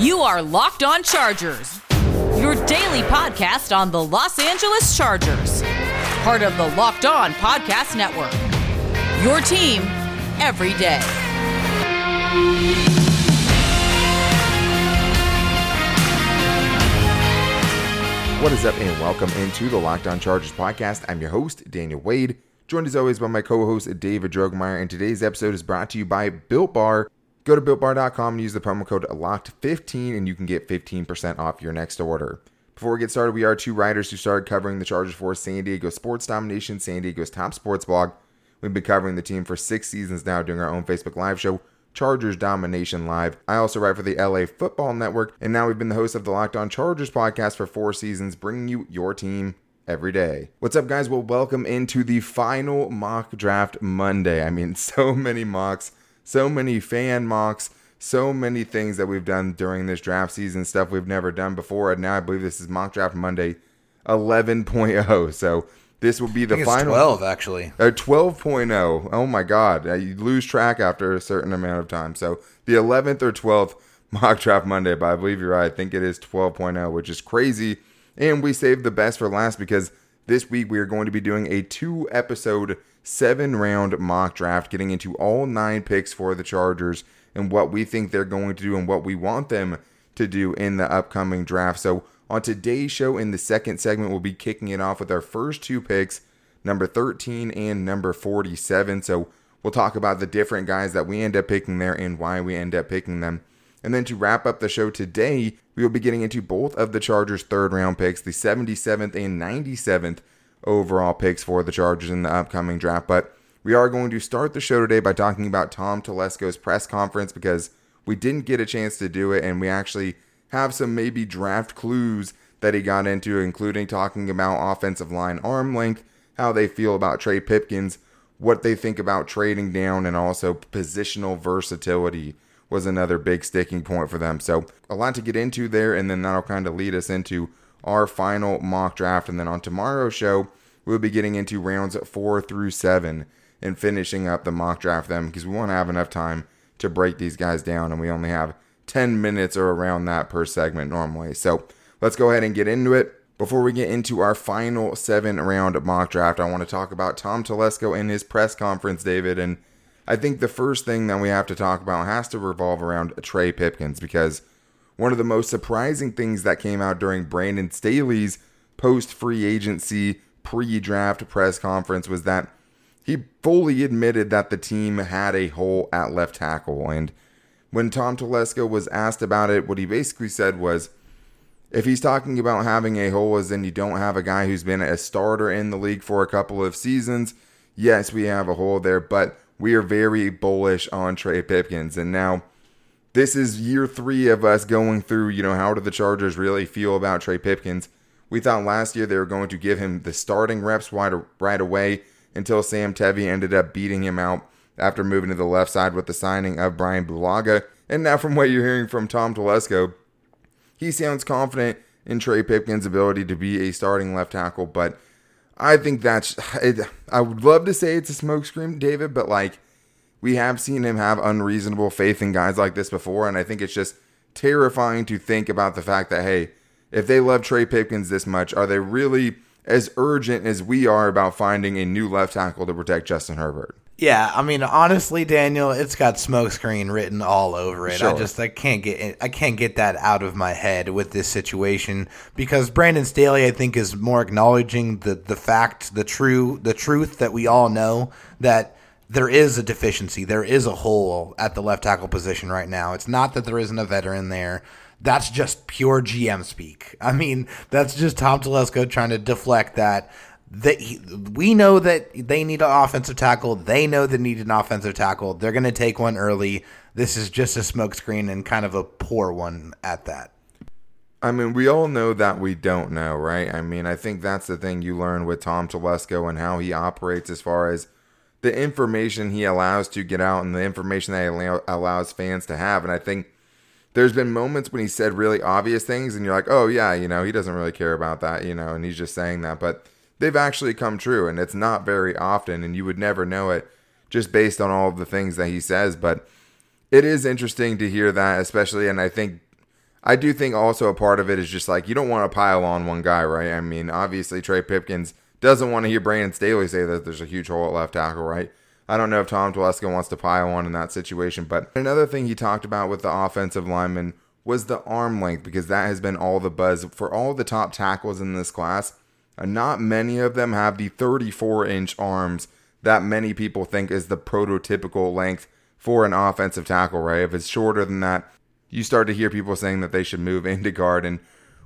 You are Locked On Chargers, your daily podcast on the Los Angeles Chargers, part of the Locked On Podcast Network. Your team every day. What is up, and welcome into the Locked On Chargers podcast. I'm your host, Daniel Wade, joined as always by my co host, David Drogemeyer. And today's episode is brought to you by Built Bar. Go to builtbar.com and use the promo code LOCKED15 and you can get 15% off your next order. Before we get started, we are two writers who started covering the Chargers for San Diego Sports Domination, San Diego's top sports blog. We've been covering the team for six seasons now, doing our own Facebook Live show, Chargers Domination Live. I also write for the LA Football Network, and now we've been the host of the Locked On Chargers podcast for four seasons, bringing you your team every day. What's up, guys? Well, welcome into the final mock draft Monday. I mean, so many mocks so many fan mocks, so many things that we've done during this draft season, stuff we've never done before. And now I believe this is mock draft Monday 11.0. So this will be the final 12 actually. Uh, 12.0. Oh my god. Uh, you lose track after a certain amount of time. So the 11th or 12th mock draft Monday, but I believe you're right. I think it is 12.0, which is crazy. And we saved the best for last because this week we are going to be doing a two episode seven round mock draft, getting into all nine picks for the Chargers and what we think they're going to do and what we want them to do in the upcoming draft. So, on today's show, in the second segment, we'll be kicking it off with our first two picks, number 13 and number 47. So, we'll talk about the different guys that we end up picking there and why we end up picking them. And then to wrap up the show today, we will be getting into both of the Chargers' third round picks, the 77th and 97th overall picks for the Chargers in the upcoming draft. But we are going to start the show today by talking about Tom Telesco's press conference because we didn't get a chance to do it, and we actually have some maybe draft clues that he got into, including talking about offensive line arm length, how they feel about Trey Pipkins, what they think about trading down, and also positional versatility was another big sticking point for them. So, a lot to get into there, and then that'll kind of lead us into our final mock draft. And then on tomorrow's show, we'll be getting into rounds four through seven and finishing up the mock draft them because we want to have enough time to break these guys down. And we only have 10 minutes or around that per segment normally. So let's go ahead and get into it. Before we get into our final seven round mock draft, I want to talk about Tom Telesco and his press conference, David. And I think the first thing that we have to talk about has to revolve around Trey Pipkins because one of the most surprising things that came out during Brandon Staley's post free agency pre draft press conference was that he fully admitted that the team had a hole at left tackle. And when Tom Telesco was asked about it, what he basically said was if he's talking about having a hole, as in you don't have a guy who's been a starter in the league for a couple of seasons, yes, we have a hole there, but we are very bullish on Trey Pipkins. And now, this is year three of us going through, you know, how do the Chargers really feel about Trey Pipkins? We thought last year they were going to give him the starting reps right, away until Sam Tevi ended up beating him out after moving to the left side with the signing of Brian Bulaga. And now, from what you're hearing from Tom Telesco, he sounds confident in Trey Pipkins' ability to be a starting left tackle, but I think that's. I would love to say it's a smokescreen, David, but like we have seen him have unreasonable faith in guys like this before, and I think it's just terrifying to think about the fact that hey, if they love Trey Pipkins this much, are they really as urgent as we are about finding a new left tackle to protect Justin Herbert? Yeah, I mean, honestly, Daniel, it's got smokescreen written all over it. Sure. I just I can't get it, I can't get that out of my head with this situation because Brandon Staley, I think, is more acknowledging the the fact, the true the truth that we all know that there is a deficiency. There is a hole at the left tackle position right now. It's not that there isn't a veteran there. That's just pure GM speak. I mean, that's just Tom Telesco trying to deflect that. That we know that they need an offensive tackle. They know they need an offensive tackle. They're going to take one early. This is just a smokescreen and kind of a poor one at that. I mean, we all know that we don't know, right? I mean, I think that's the thing you learn with Tom Telesco and how he operates as far as the information he allows to get out and the information that he allows fans to have. And I think there's been moments when he said really obvious things, and you're like, oh, yeah, you know, he doesn't really care about that, you know, and he's just saying that. But they've actually come true, and it's not very often, and you would never know it just based on all of the things that he says. But it is interesting to hear that, especially, and I think. I do think also a part of it is just like you don't want to pile on one guy, right? I mean, obviously Trey Pipkins doesn't want to hear Brandon Staley say that there's a huge hole at left tackle, right? I don't know if Tom Telesco wants to pile on in that situation. But another thing he talked about with the offensive lineman was the arm length because that has been all the buzz for all the top tackles in this class. And not many of them have the 34 inch arms that many people think is the prototypical length for an offensive tackle, right? If it's shorter than that, you start to hear people saying that they should move into guard. And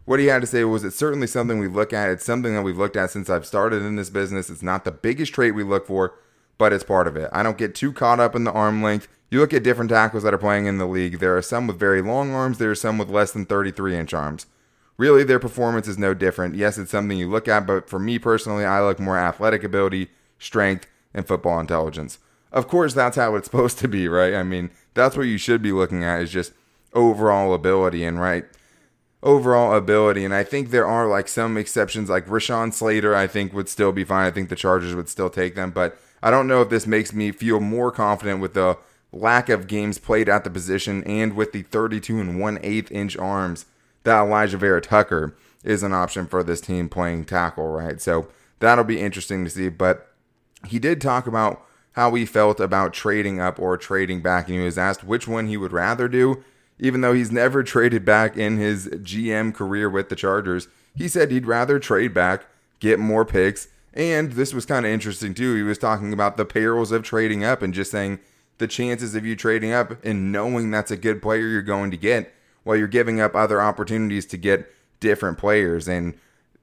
what he had to say was it's certainly something we look at. It's something that we've looked at since I've started in this business. It's not the biggest trait we look for, but it's part of it. I don't get too caught up in the arm length. You look at different tackles that are playing in the league. There are some with very long arms, there are some with less than 33 inch arms. Really, their performance is no different. Yes, it's something you look at, but for me personally, I look more athletic ability, strength, and football intelligence. Of course, that's how it's supposed to be, right? I mean, that's what you should be looking at is just overall ability and right overall ability. And I think there are like some exceptions, like Rashawn Slater, I think would still be fine. I think the Chargers would still take them, but I don't know if this makes me feel more confident with the lack of games played at the position and with the 32 and 1 8 inch arms that Elijah Vera Tucker is an option for this team playing tackle, right? So that'll be interesting to see. But he did talk about how he felt about trading up or trading back, and he was asked which one he would rather do. Even though he's never traded back in his GM career with the Chargers, he said he'd rather trade back, get more picks, and this was kind of interesting too. He was talking about the perils of trading up and just saying the chances of you trading up and knowing that's a good player you're going to get while you're giving up other opportunities to get different players. And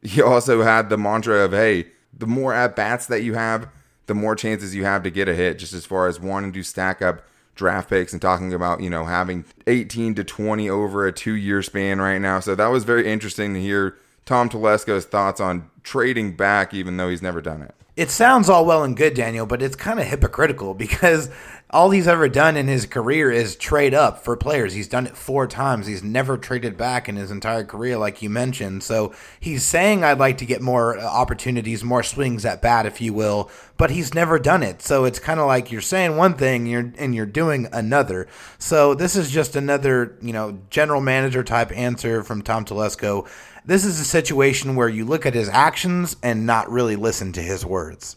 he also had the mantra of, hey, the more at bats that you have, the more chances you have to get a hit, just as far as wanting to stack up draft picks and talking about, you know, having 18 to 20 over a two year span right now. So that was very interesting to hear Tom Telesco's thoughts on trading back, even though he's never done it. It sounds all well and good, Daniel, but it's kind of hypocritical because all he's ever done in his career is trade up for players. He's done it four times. He's never traded back in his entire career, like you mentioned. So he's saying, I'd like to get more uh, opportunities, more swings at bat, if you will, but he's never done it. So it's kind of like you're saying one thing you're, and you're doing another. So this is just another, you know, general manager type answer from Tom Telesco. This is a situation where you look at his actions and not really listen to his words.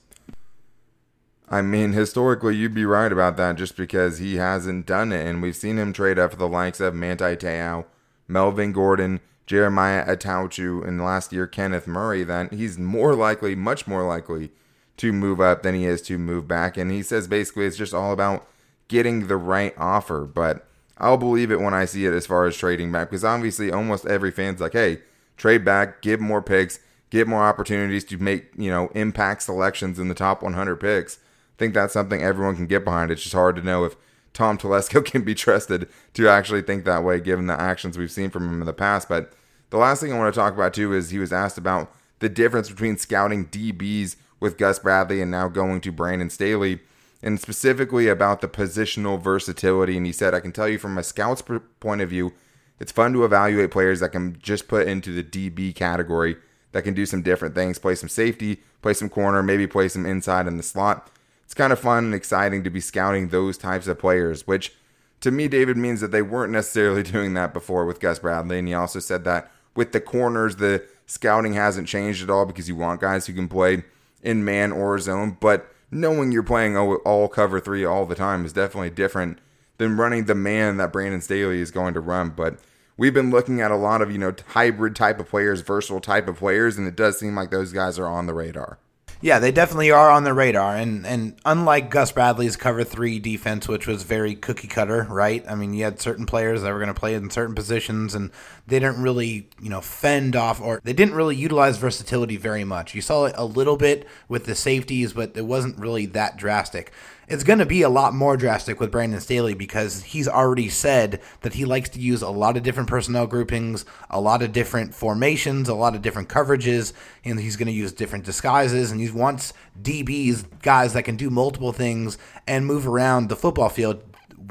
I mean, historically, you'd be right about that just because he hasn't done it. And we've seen him trade up for the likes of Manti Te'o, Melvin Gordon, Jeremiah Attaochu, and last year Kenneth Murray. Then he's more likely, much more likely, to move up than he is to move back. And he says basically it's just all about getting the right offer. But I'll believe it when I see it as far as trading back because obviously almost every fan's like, hey, trade back, give more picks, get more opportunities to make, you know, impact selections in the top 100 picks. Think that's something everyone can get behind. It's just hard to know if Tom Telesco can be trusted to actually think that way given the actions we've seen from him in the past. But the last thing I want to talk about too is he was asked about the difference between scouting DBs with Gus Bradley and now going to Brandon Staley, and specifically about the positional versatility. And he said, I can tell you from a scout's point of view, it's fun to evaluate players that can just put into the DB category that can do some different things, play some safety, play some corner, maybe play some inside in the slot. It's kind of fun and exciting to be scouting those types of players, which to me, David, means that they weren't necessarily doing that before with Gus Bradley. And he also said that with the corners, the scouting hasn't changed at all because you want guys who can play in man or zone. But knowing you're playing all cover three all the time is definitely different than running the man that Brandon Staley is going to run. But we've been looking at a lot of, you know, hybrid type of players, versatile type of players, and it does seem like those guys are on the radar. Yeah, they definitely are on the radar, and and unlike Gus Bradley's cover three defense, which was very cookie cutter, right? I mean, you had certain players that were going to play in certain positions, and they didn't really, you know, fend off or they didn't really utilize versatility very much. You saw it a little bit with the safeties, but it wasn't really that drastic it's going to be a lot more drastic with Brandon Staley because he's already said that he likes to use a lot of different personnel groupings, a lot of different formations, a lot of different coverages, and he's going to use different disguises. And he wants DBs, guys that can do multiple things and move around the football field.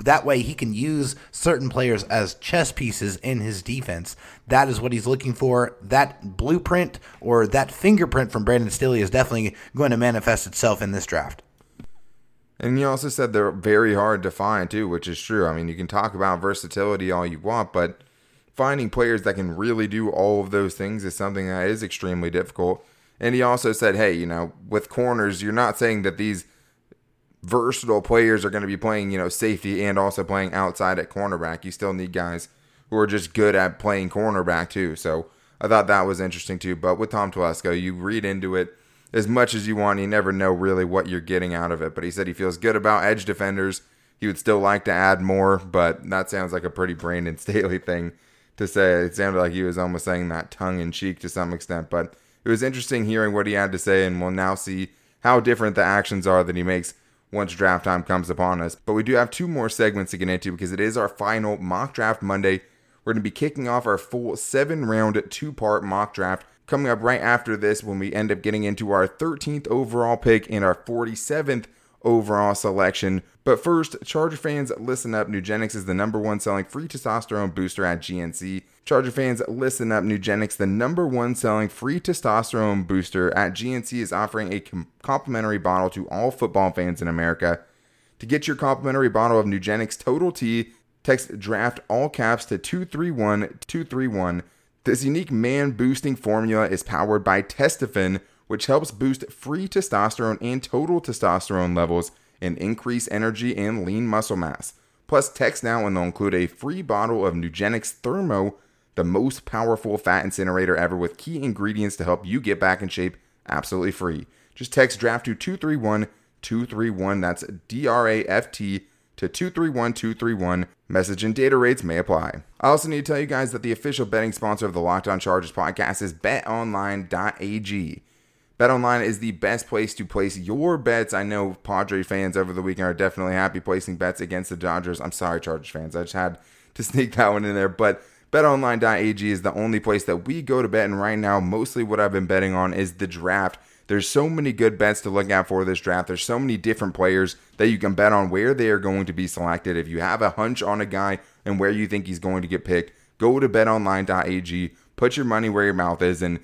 That way, he can use certain players as chess pieces in his defense. That is what he's looking for. That blueprint or that fingerprint from Brandon Staley is definitely going to manifest itself in this draft. And he also said they're very hard to find too, which is true. I mean, you can talk about versatility all you want, but finding players that can really do all of those things is something that is extremely difficult. And he also said, hey, you know, with corners, you're not saying that these versatile players are going to be playing, you know, safety and also playing outside at cornerback. You still need guys who are just good at playing cornerback too. So I thought that was interesting too. But with Tom Telesco, you read into it as much as you want. You never know really what you're getting out of it. But he said he feels good about edge defenders. He would still like to add more, but that sounds like a pretty Brandon Staley thing to say. It sounded like he was almost saying that tongue in cheek to some extent. But it was interesting hearing what he had to say, and we'll now see how different the actions are that he makes once draft time comes upon us. But we do have two more segments to get into because it is our final mock draft Monday. We're going to be kicking off our full seven round, two part mock draft coming up right after this when we end up getting into our 13th overall pick and our 47th overall selection. But first, Charger fans, listen up. Nugenix is the number one selling free testosterone booster at GNC. Charger fans, listen up. Nugenix, the number one selling free testosterone booster at GNC, is offering a com- complimentary bottle to all football fans in America. To get your complimentary bottle of Nugenix Total T, text draft all caps to 231 231. This unique man boosting formula is powered by Testofen, which helps boost free testosterone and total testosterone levels and increase energy and lean muscle mass. Plus, text now and they'll include a free bottle of Nugenix Thermo, the most powerful fat incinerator ever, with key ingredients to help you get back in shape absolutely free. Just text draft to 231 231. That's D R A F T to 231231. Message and data rates may apply. I also need to tell you guys that the official betting sponsor of the Locked On Chargers podcast is betonline.ag. BetOnline is the best place to place your bets. I know Padre fans over the weekend are definitely happy placing bets against the Dodgers. I'm sorry, Chargers fans. I just had to sneak that one in there. But betonline.ag is the only place that we go to bet. And right now, mostly what I've been betting on is the draft. There's so many good bets to look out for this draft. There's so many different players that you can bet on where they are going to be selected. If you have a hunch on a guy and where you think he's going to get picked, go to betonline.ag, put your money where your mouth is, and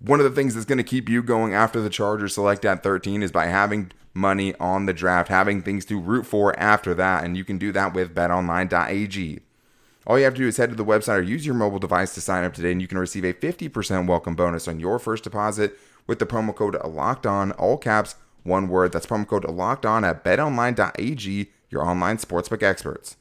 one of the things that's going to keep you going after the Chargers select at 13 is by having money on the draft, having things to root for after that, and you can do that with betonline.ag. All you have to do is head to the website or use your mobile device to sign up today, and you can receive a 50% welcome bonus on your first deposit with the promo code locked on, all caps, one word. That's promo code locked on at betonline.ag, your online sportsbook experts.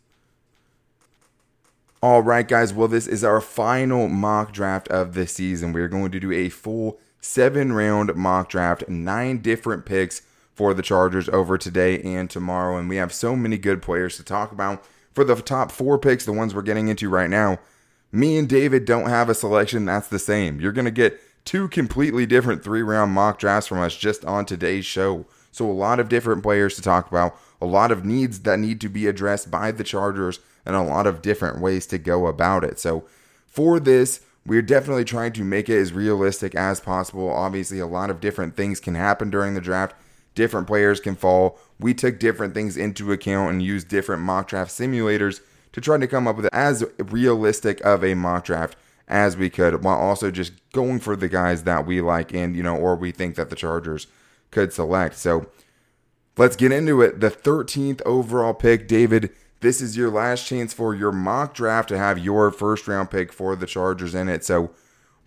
All right, guys. Well, this is our final mock draft of the season. We're going to do a full seven round mock draft, nine different picks for the Chargers over today and tomorrow. And we have so many good players to talk about. For the top four picks, the ones we're getting into right now, me and David don't have a selection that's the same. You're going to get two completely different three round mock drafts from us just on today's show. So, a lot of different players to talk about, a lot of needs that need to be addressed by the Chargers and a lot of different ways to go about it. So, for this, we're definitely trying to make it as realistic as possible. Obviously, a lot of different things can happen during the draft. Different players can fall. We took different things into account and used different mock draft simulators to try to come up with as realistic of a mock draft as we could while also just going for the guys that we like and you know or we think that the Chargers could select. So let's get into it. The 13th overall pick, David this is your last chance for your mock draft to have your first round pick for the Chargers in it. So,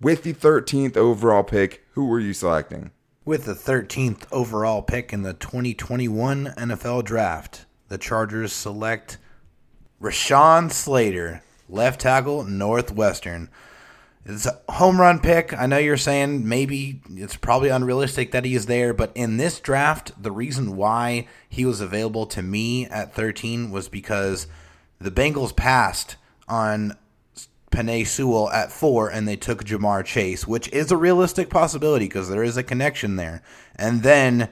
with the 13th overall pick, who were you selecting? With the 13th overall pick in the 2021 NFL Draft, the Chargers select Rashawn Slater, left tackle, Northwestern. It's a home run pick. I know you're saying maybe it's probably unrealistic that he is there, but in this draft, the reason why he was available to me at 13 was because the Bengals passed on Penei Sewell at four and they took Ja'Marr Chase, which is a realistic possibility because there is a connection there. And then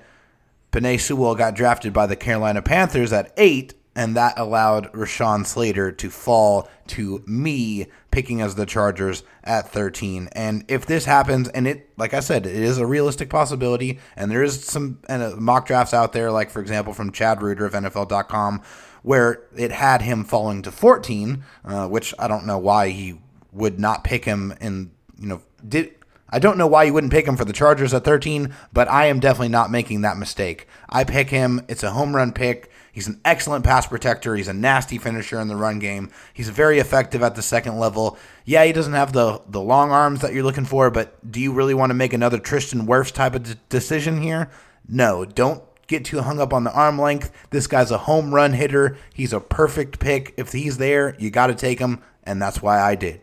Penei Sewell got drafted by the Carolina Panthers at eight, and that allowed Rashawn Slater to fall to me picking as the Chargers at 13. And if this happens, and it, like I said, it is a realistic possibility, and there is some uh, mock drafts out there, like for example from Chad Reuter of NFL.com, where it had him falling to 14, uh, which I don't know why he would not pick him And you know, did. I don't know why you wouldn't pick him for the Chargers at 13, but I am definitely not making that mistake. I pick him. It's a home run pick He's an excellent pass protector. He's a nasty finisher in the run game. He's very effective at the second level. Yeah, he doesn't have the the long arms that you're looking for, but do you really want to make another Tristan Wirfs type of d- decision here? No, don't get too hung up on the arm length. This guy's a home run hitter. He's a perfect pick. If he's there, you got to take him, and that's why I did.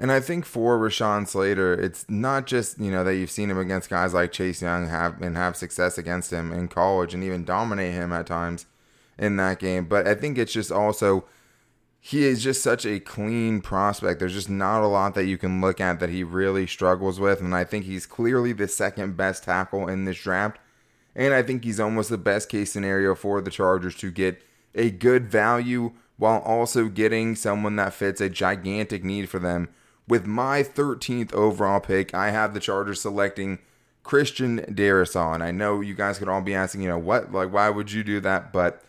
And I think for Rashawn Slater, it's not just you know that you've seen him against guys like Chase Young have and have success against him in college and even dominate him at times in that game, but I think it's just also he is just such a clean prospect. There's just not a lot that you can look at that he really struggles with, and I think he's clearly the second best tackle in this draft. And I think he's almost the best case scenario for the Chargers to get a good value while also getting someone that fits a gigantic need for them with my 13th overall pick, I have the Chargers selecting Christian Darrisaw. And I know you guys could all be asking, you know, what, like, why would you do that? But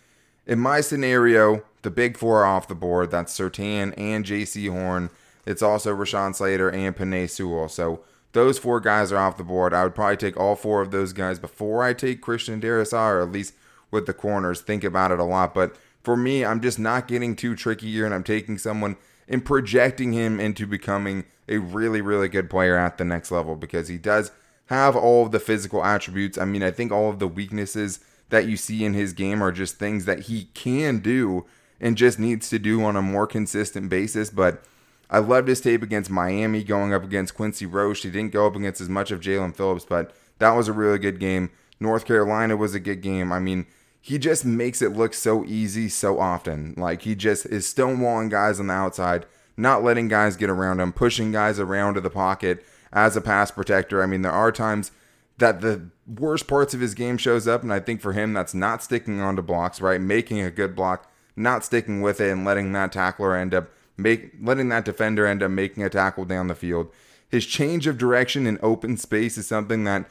in my scenario, the big four are off the board. That's Surtain and Jaycee Horn. It's also Rashawn Slater and Penei Sewell. So those four guys are off the board. I would probably take all four of those guys before I take Christian Darrisaw, or at least with the corners. Think about it a lot. But for me, I'm just not getting too tricky here, and I'm taking someone – and projecting him into becoming a really, really good player at the next level because he does have all of the physical attributes. I mean, I think all of the weaknesses that you see in his game are just things that he can do and just needs to do on a more consistent basis. But I loved his tape against Miami going up against Quincy Roche. He didn't go up against as much of Jaelan Phillips, but that was a really good game. North Carolina was a good game. I mean, he just makes it look so easy so often. Like he just is stonewalling guys on the outside, not letting guys get around him, pushing guys around to the pocket as a pass protector. I mean, there are times that the worst parts of his game shows up, and I think for him that's not sticking onto blocks, right? Making a good block, not sticking with it, and letting that tackler end up make letting that defender end up making a tackle down the field. His change of direction in open space is something that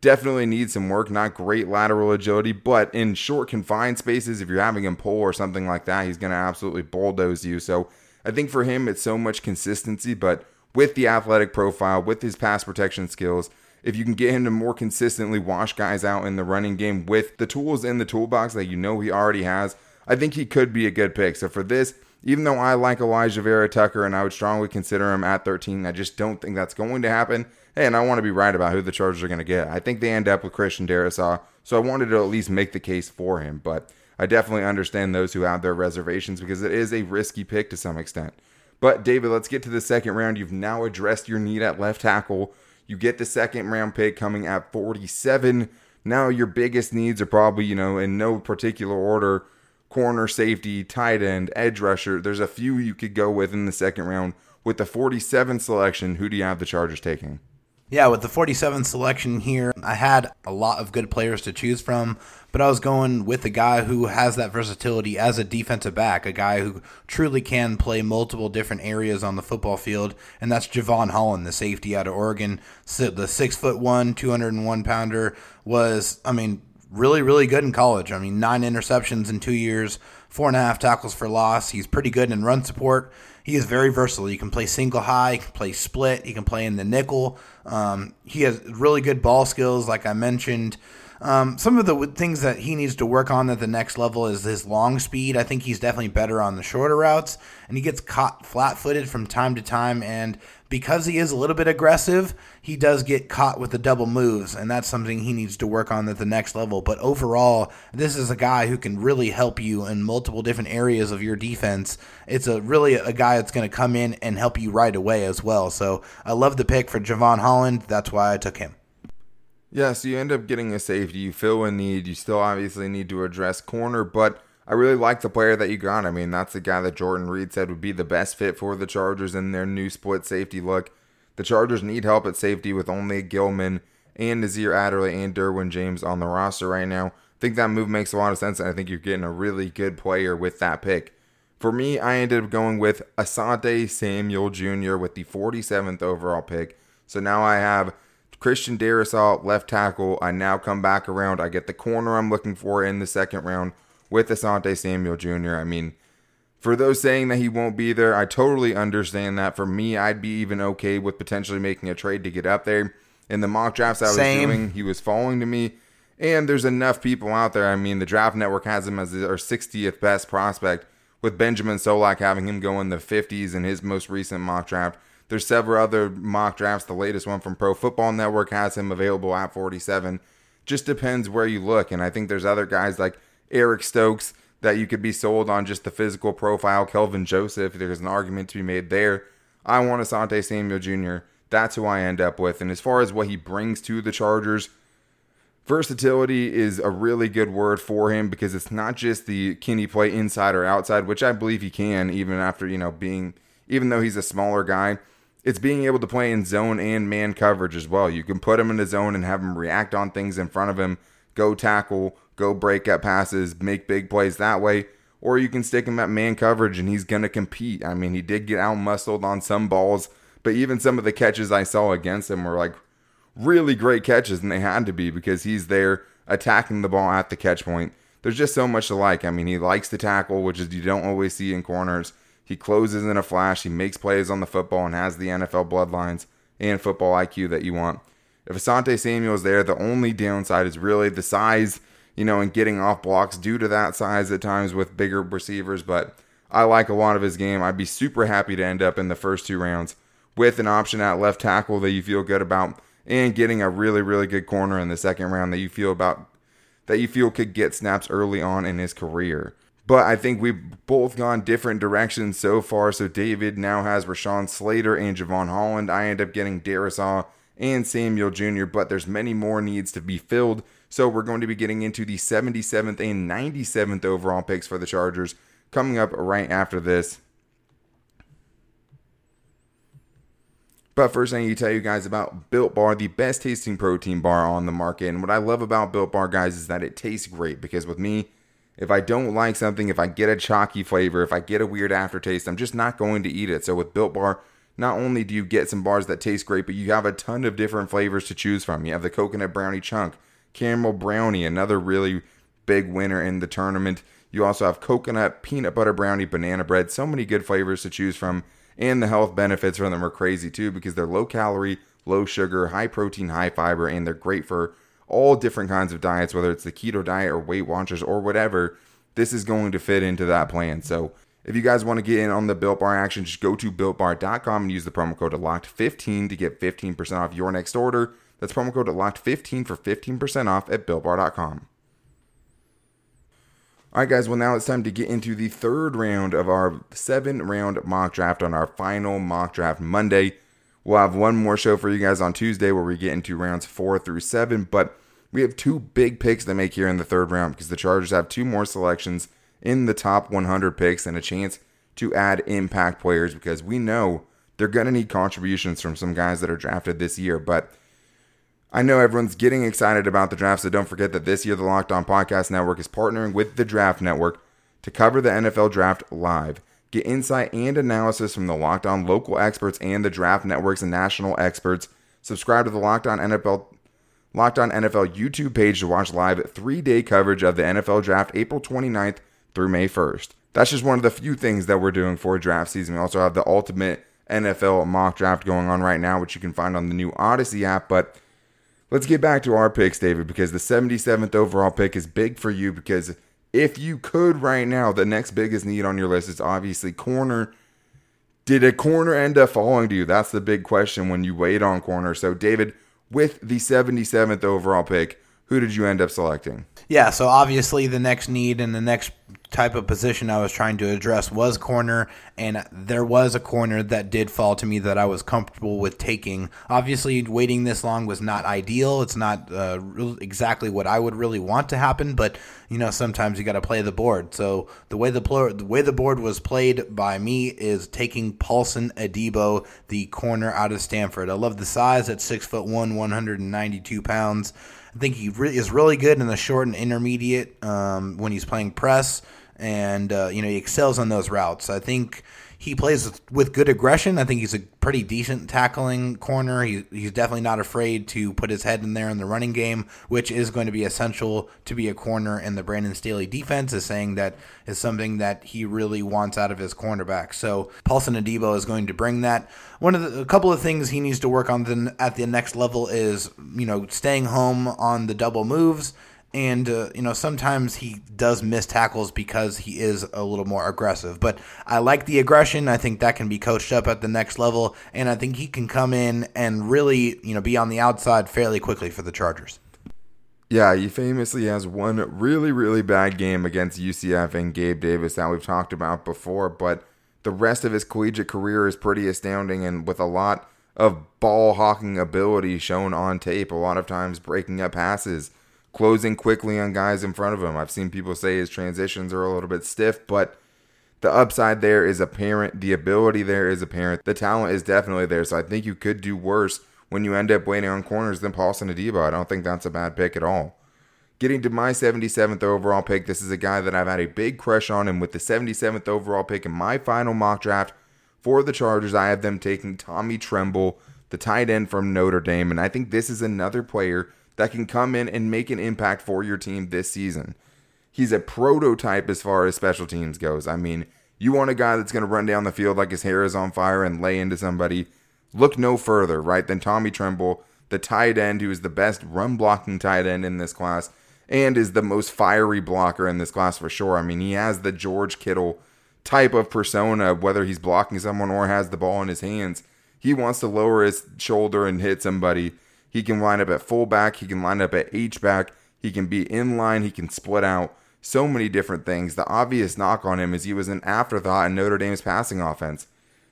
definitely needs some work. Not great lateral agility, but in short confined spaces, if you're having him pull or something like that, he's going to absolutely bulldoze you. So I think for him, it's so much consistency, but with the athletic profile, with his pass protection skills, if you can get him to more consistently wash guys out in the running game with the tools in the toolbox that you know he already has, I think he could be a good pick. So for this, even though I like Elijah Vera-Tucker and I would strongly consider him at 13, I just don't think that's going to happen hey, and I want to be right about who the Chargers are going to get. I think they end up with Christian Darrisaw, so I wanted to at least make the case for him. But I definitely understand those who have their reservations because it is a risky pick to some extent. But David, let's get to the second round. You've now addressed your need at left tackle. You get the second round pick coming at 47. Now your biggest needs are probably, you know, in no particular order corner, safety, tight end, edge rusher. There's a few you could go with in the second round. With the 47 selection, who do you have the Chargers taking? Yeah, with the 47th selection here, I had a lot of good players to choose from, but I was going with a guy who has that versatility as a defensive back, a guy who truly can play multiple different areas on the football field, and that's Jevon Holland, the safety out of Oregon. The six foot one, 201 pounder was, I mean, really, really good in college. I mean, nine interceptions in two years, four and a half tackles for loss. He's pretty good in run support he is very versatile. He can play single high, he can play split, he can play in the nickel. Um, he has really good ball skills, like I mentioned. Um, some of the things that he needs to work on at the next level is his long speed. I think he's definitely better on the shorter routes, and he gets caught flat footed from time to time. And because he is a little bit aggressive, he does get caught with the double moves, and that's something he needs to work on at the next level. But overall, this is a guy who can really help you in multiple different areas of your defense. It's a really a guy that's going to come in and help you right away as well. So I love the pick for Jevon Holland. That's why I took him. Yeah, so you end up getting a safety. You fill a need. You still obviously need to address corner, but I really like the player that you got. I mean, that's the guy that Jordan Reid said would be the best fit for the Chargers in their new split safety look. The Chargers need help at safety with only Gilman and Nasir Adderley and Derwin James on the roster right now. I think that move makes a lot of sense, and I think you're getting a really good player with that pick. For me, I ended up going with Asante Samuel Jr. with the 47th overall pick. So now I have Christian Darrisaw, left tackle. I now come back around. I get the corner I'm looking for in the second round with Asante Samuel Jr. I mean, for those saying that he won't be there, I totally understand that. For me, I'd be even okay with potentially making a trade to get up there. In the mock drafts I was Same. doing, he was falling to me. And there's enough people out there. I mean, the draft network has him as our 60th best prospect, with Benjamin Solak having him go in the 50s in his most recent mock draft. There's several other mock drafts. The latest one from Pro Football Network has him available at 47. Just depends where you look. And I think there's other guys like Eric Stokes that you could be sold on just the physical profile. Kelvin Joseph, there's an argument to be made there. I want Asante Samuel Jr. That's who I end up with. And as far as what he brings to the Chargers, versatility is a really good word for him because it's not just the can he play inside or outside, which I believe he can, even after, you know, being, even though he's a smaller guy. It's being able to play in zone and man coverage as well. You can put him in the zone and have him react on things in front of him, go tackle, go break up passes, make big plays that way. Or you can stick him at man coverage and he's going to compete. I mean, he did get out muscled on some balls, but even some of the catches I saw against him were like really great catches, and they had to be because he's there attacking the ball at the catch point. There's just so much to like. I mean, he likes to tackle, which is you don't always see in corners. He closes in a flash. He makes plays on the football and has the NFL bloodlines and football IQ that you want. If Asante Samuel is there, the only downside is really the size you know, and getting off blocks due to that size at times with bigger receivers. But I like a lot of his game. I'd be super happy to end up in the first two rounds with an option at left tackle that you feel good about and getting a really, really good corner in the second round that you feel about that you feel could get snaps early on in his career. But I think we've both gone different directions so far. So David now has Rashawn Slater and Jevon Holland. I end up getting Darrisaw and Samuel Jr., but there's many more needs to be filled. So we're going to be getting into the 77th and 97th overall picks for the Chargers coming up right after this. But first, I need to tell you guys about Built Bar, the best tasting protein bar on the market. And what I love about Built Bar, guys, is that it tastes great. Because with me, if I don't like something, if I get a chalky flavor, if I get a weird aftertaste, I'm just not going to eat it. So with Built Bar, not only do you get some bars that taste great, but you have a ton of different flavors to choose from. You have the coconut brownie chunk, caramel brownie, another really big winner in the tournament. You also have coconut, peanut butter brownie, banana bread. So many good flavors to choose from. And the health benefits from them are crazy too because they're low calorie, low sugar, high protein, high fiber, and they're great for all different kinds of diets, whether it's the keto diet or Weight Watchers or whatever. This is going to fit into that plan. So if you guys want to get in on the Built Bar action, just go to builtbar.com and use the promo code LOCKED15 to get 15% off your next order. That's promo code LOCKED15 for 15% off at BuiltBar.com. All right, guys. Well, now it's time to get into the third round of our seven round mock draft on our final mock draft Monday. We'll have one more show for you guys on Tuesday where we get into rounds four through seven. But we have two big picks to make here in the third round because the Chargers have two more selections in the top 100 picks and a chance to add impact players because we know they're going to need contributions from some guys that are drafted this year. But I know everyone's getting excited about the draft, so don't forget that this year the Locked On Podcast Network is partnering with the Draft Network to cover the NFL Draft live. Get insight and analysis from the Locked On local experts and the Draft Network's and national experts. Subscribe to the Locked On NFL Locked On NFL YouTube page to watch live three-day coverage of the NFL Draft April 29th through May 1st. That's just one of the few things that we're doing for draft season. We also have the ultimate NFL mock draft going on right now, which you can find on the new Odyssey app, but Let's get back to our picks, David, because the 77th overall pick is big for you. Because if you could right now, the next biggest need on your list is obviously corner. Did a corner end up falling to you? That's the big question when you wait on corner. So, David, with the 77th overall pick, who did you end up selecting? Yeah, so obviously the next need and the next type of position I was trying to address was corner, and there was a corner that did fall to me that I was comfortable with taking. Obviously, waiting this long was not ideal. It's not uh, exactly what I would really want to happen, but you know sometimes you got to play the board. So the way the pl- the way the board was played by me is taking Paulson Adebo, the corner out of Stanford. I love the size at six foot one, one hundred and ninety two pounds. I think he re- is really good in the short and intermediate um, when he's playing press and uh, you know he excels on those routes. I think he plays with good aggression. I think he's a pretty decent tackling corner. He, he's definitely not afraid to put his head in there in the running game, which is going to be essential to be a corner in the Brandon Staley defense. Is saying that is something that he really wants out of his cornerback. So Paulson Adebo is going to bring that. One of the a couple of things he needs to work on the, at the next level is you know staying home on the double moves and uh, you know sometimes he does miss tackles because he is a little more aggressive. But i like the aggression. I think that can be coached up at the next level and i think he can come in and really you know be on the outside fairly quickly for the chargers. Yeah he famously has one really really bad game against ucf and gabe davis that we've talked about before but the rest of his collegiate career is pretty astounding and with a lot of ball hawking ability shown on tape a lot of times breaking up passes closing quickly on guys in front of him. I've seen people say his transitions are a little bit stiff, but the upside there is apparent. The ability there is apparent. The talent is definitely there. So I think you could do worse when you end up waiting on corners than Paulson Adebo. I don't think that's a bad pick at all. Getting to my 77th overall pick, this is a guy that I've had a big crush on, and with the 77th overall pick in my final mock draft for the Chargers, I have them taking Tommy Tremble, the tight end from Notre Dame, and I think this is another player that can come in and make an impact for your team this season. He's a prototype as far as special teams goes. I mean, you want a guy that's going to run down the field like his hair is on fire and lay into somebody. Look no further, right, than Tommy Tremble, the tight end who is the best run blocking tight end in this class and is the most fiery blocker in this class for sure. I mean, he has the George Kittle type of persona, whether he's blocking someone or has the ball in his hands. He wants to lower his shoulder and hit somebody he can line up at fullback. He can line up at H back. He can be in line. He can split out. So many different things. The obvious knock on him is he was an afterthought in Notre Dame's passing offense.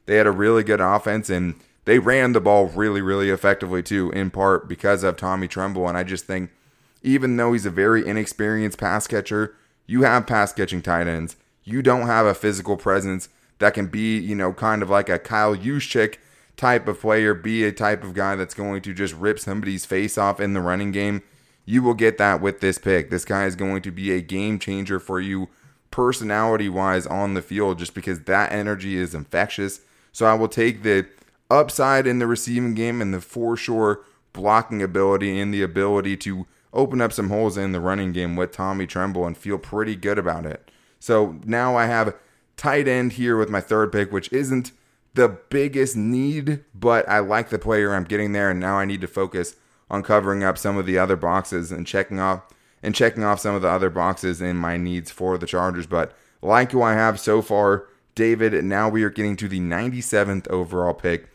They had a really good offense and they ran the ball really, really effectively too, in part because of Tommy Tremble. And I just think, even though he's a very inexperienced pass catcher, you have pass catching tight ends. You don't have a physical presence that can be, you know, kind of like a Kyle Juszczyk type of player, be a type of guy that's going to just rip somebody's face off in the running game, you will get that with this pick. This guy is going to be a game changer for you personality wise on the field just because that energy is infectious. So I will take the upside in the receiving game and the for sure blocking ability and the ability to open up some holes in the running game with Tommy Tremble and feel pretty good about it. So now I have tight end here with my third pick, which isn't the biggest need, but I like the player I'm getting there, and now I need to focus on covering up some of the other boxes and checking off and checking off some of the other boxes in my needs for the Chargers. But like who I have so far, David, now we are getting to the 97th overall pick.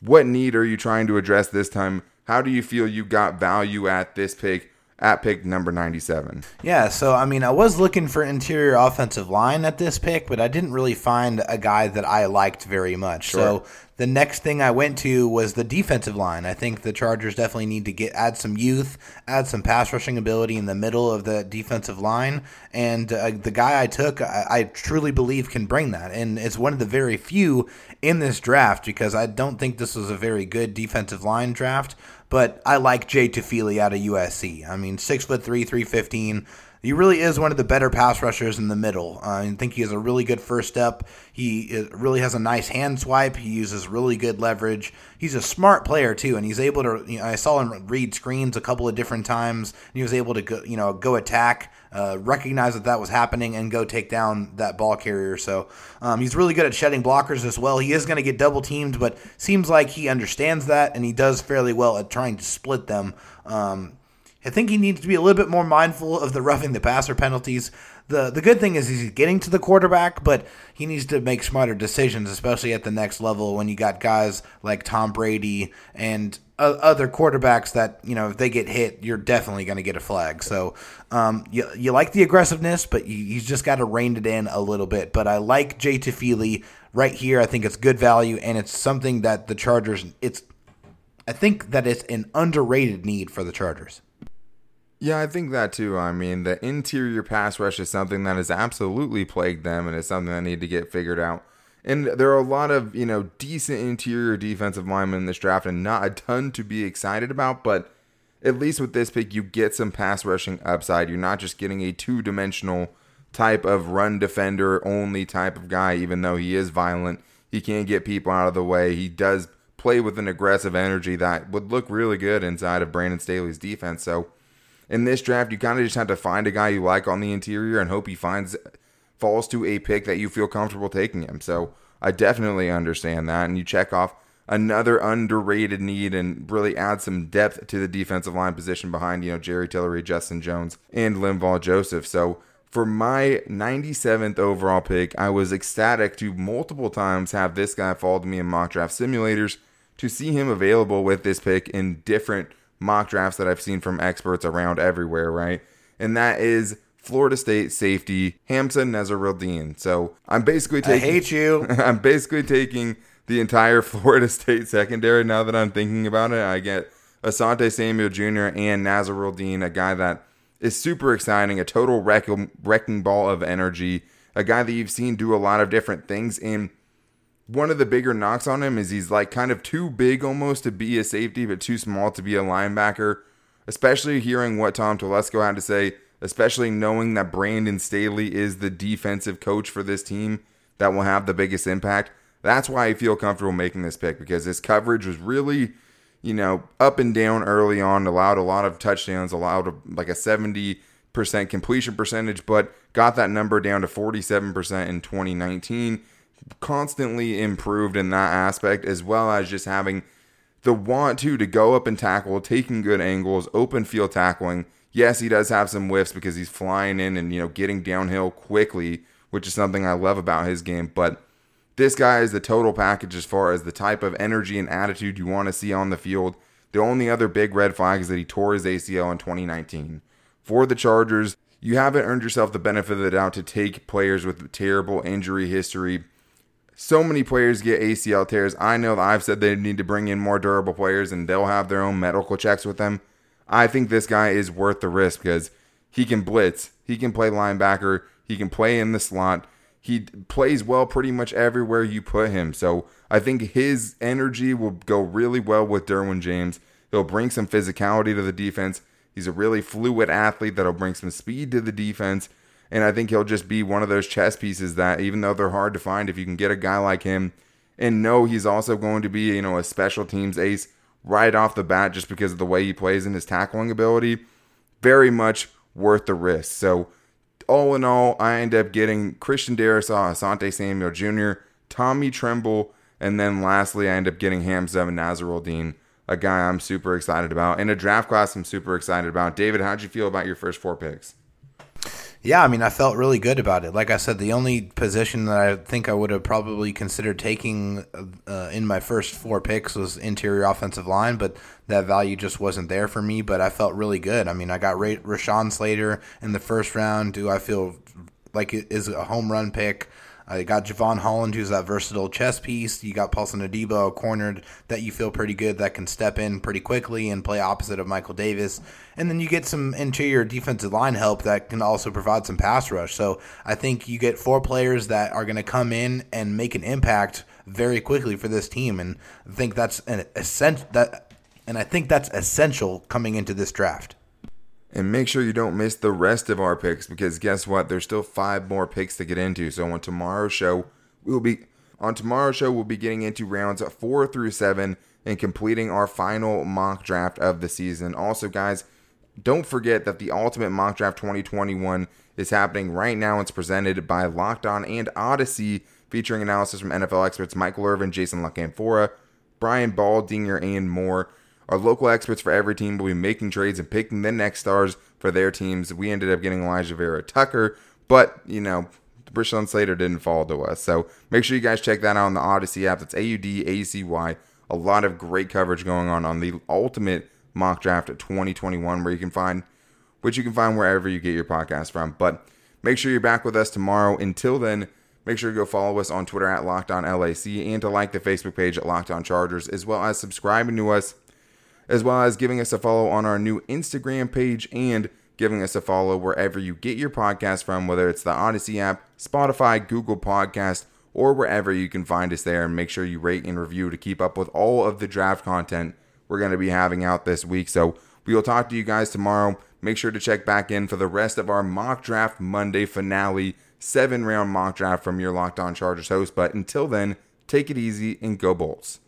What need are you trying to address this time? How do you feel you got value at this pick? At pick number 97. Yeah, so I mean, I was looking for interior offensive line at this pick, but I didn't really find a guy that I liked very much. Sure. So the next thing I went to was the defensive line. I think the Chargers definitely need to get add some youth, add some pass rushing ability in the middle of the defensive line, and uh, the guy I took, I, I truly believe can bring that, and it's one of the very few in this draft because I don't think this was a very good defensive line draft. But I like Jay Tufele out of USC. I mean, six foot three, three fifteen. He really is one of the better pass rushers in the middle. Uh, I think he has a really good first step. He really has a nice hand swipe. He uses really good leverage. He's a smart player too, and he's able to. You know, I saw him read screens a couple of different times. And he was able to go, you know, go attack, uh, recognize that that was happening, and go take down that ball carrier. So um, he's really good at shedding blockers as well. He is going to get double teamed, but seems like he understands that, and he does fairly well at trying to split them. Um, I think he needs to be a little bit more mindful of the roughing the passer penalties. The the good thing is he's getting to the quarterback, but he needs to make smarter decisions, especially at the next level when you got guys like Tom Brady and other quarterbacks that you know if they get hit, you're definitely going to get a flag. So um, you you like the aggressiveness, but you, you just got to rein it in a little bit. But I like Jay Tufele right here. I think it's good value, and it's something that the Chargers. It's I think that it's an underrated need for the Chargers. Yeah, I think that too. I mean, the interior pass rush is something that has absolutely plagued them, and it's something that need to get figured out. And there are a lot of you know decent interior defensive linemen in this draft, and not a ton to be excited about. But at least with this pick, you get some pass rushing upside. You're not just getting a two dimensional type of run defender only type of guy, even though he is violent. He can get people out of the way. He does play with an aggressive energy that would look really good inside of Brandon Staley's defense. So in this draft, you kind of just have to find a guy you like on the interior and hope he finds falls to a pick that you feel comfortable taking him. So I definitely understand that. And you check off another underrated need and really add some depth to the defensive line position behind, you know, Jerry Tillery, Justin Jones, and Linval Joseph. So for my 97th overall pick, I was ecstatic to multiple times have this guy fall to me in mock draft simulators to see him available with this pick in different mock drafts that I've seen from experts around everywhere, right? And that is Florida State safety Hamza Nasirildeen. So I'm basically taking. I hate you. I'm basically taking the entire Florida State secondary. Now that I'm thinking about it, I get Asante Samuel Jr. and Nasirildeen, a guy that is super exciting, a total wrecking, wrecking ball of energy, a guy that you've seen do a lot of different things. And one of the bigger knocks on him is he's like kind of too big almost to be a safety, but too small to be a linebacker. Especially hearing what Tom Telesco had to say, especially knowing that Brandon Staley is the defensive coach for this team that will have the biggest impact. That's why I feel comfortable making this pick because his coverage was really, you know, up and down early on, allowed a lot of touchdowns, allowed like a 70% completion percentage, but got that number down to 47% in 2019. Constantly improved in that aspect, as well as just having the want to to go up and tackle, taking good angles, open field tackling. Yes, he does have some whiffs because he's flying in and you know getting downhill quickly, which is something I love about his game, but this guy is the total package as far as the type of energy and attitude you want to see on the field. The only other big red flag is that he tore his ACL in 2019. For the Chargers, you haven't earned yourself the benefit of the doubt to take players with terrible injury history. So many players get ACL tears. I know that I've said they need to bring in more durable players and they'll have their own medical checks with them. I think this guy is worth the risk because he can blitz, he can play linebacker, he can play in the slot he plays well pretty much everywhere you put him. So I think his energy will go really well with Derwin James. He'll bring some physicality to the defense. He's a really fluid athlete that'll bring some speed to the defense. And I think he'll just be one of those chess pieces that, even though they're hard to find, if you can get a guy like him and know he's also going to be, you know, a special teams ace right off the bat just because of the way he plays and his tackling ability, very much worth the risk. So all in all, I end up getting Christian Darrisaw, Asante Samuel Jr., Tommy Tremble, and then lastly, I end up getting Hamza Nasirildeen, a guy I'm super excited about, and a draft class I'm super excited about. David, how'd you feel about your first four picks? Yeah, I mean, I felt really good about it. Like I said, the only position that I think I would have probably considered taking uh, in my first four picks was interior offensive line, but that value just wasn't there for me. But I felt really good. I mean, I got Ra- Rashawn Slater in the first round. Do I feel like it is a home run pick? Uh, you got Jevon Holland, who's that versatile chess piece. You got Paulson Adebo, cornered that you feel pretty good that can step in pretty quickly and play opposite of Michael Davis. And then you get some interior defensive line help that can also provide some pass rush. So I think you get four players that are going to come in and make an impact very quickly for this team. And I think that's an essential that, and I think that's essential coming into this draft. And make sure you don't miss the rest of our picks because guess what? There's still five more picks to get into. So on tomorrow's show, we'll be on tomorrow's show we'll be getting into rounds four through seven and completing our final mock draft of the season. Also, guys, don't forget that the Ultimate Mock Draft 2021 is happening right now. It's presented by Locked On and Audacy, featuring analysis from NFL experts Michael Irvin, Jason La Canfora, Brian Baldinger, and more. Our local experts for every team will be making trades and picking the next stars for their teams. We ended up getting Alijah Vera-Tucker, but, you know, Rashawn Slater didn't fall to us. So make sure you guys check that out on the Audacy app. That's A U D A C Y. A lot of great coverage going on on the ultimate mock draft of 2021, where you can find, which you can find wherever you get your podcast from. But make sure you're back with us tomorrow. Until then, make sure to go follow us on Twitter at Locked On LAC and to like the Facebook page at Locked On Chargers, as well as subscribing to us as well as giving us a follow on our new Instagram page and giving us a follow wherever you get your podcast from, whether it's the Audacy app, Spotify, Google Podcast, or wherever you can find us there. And make sure you rate and review to keep up with all of the draft content we're going to be having out this week. So we will talk to you guys tomorrow. Make sure to check back in for the rest of our mock draft Monday finale, seven round mock draft from your Locked On Chargers host. But until then, take it easy and go Bolts.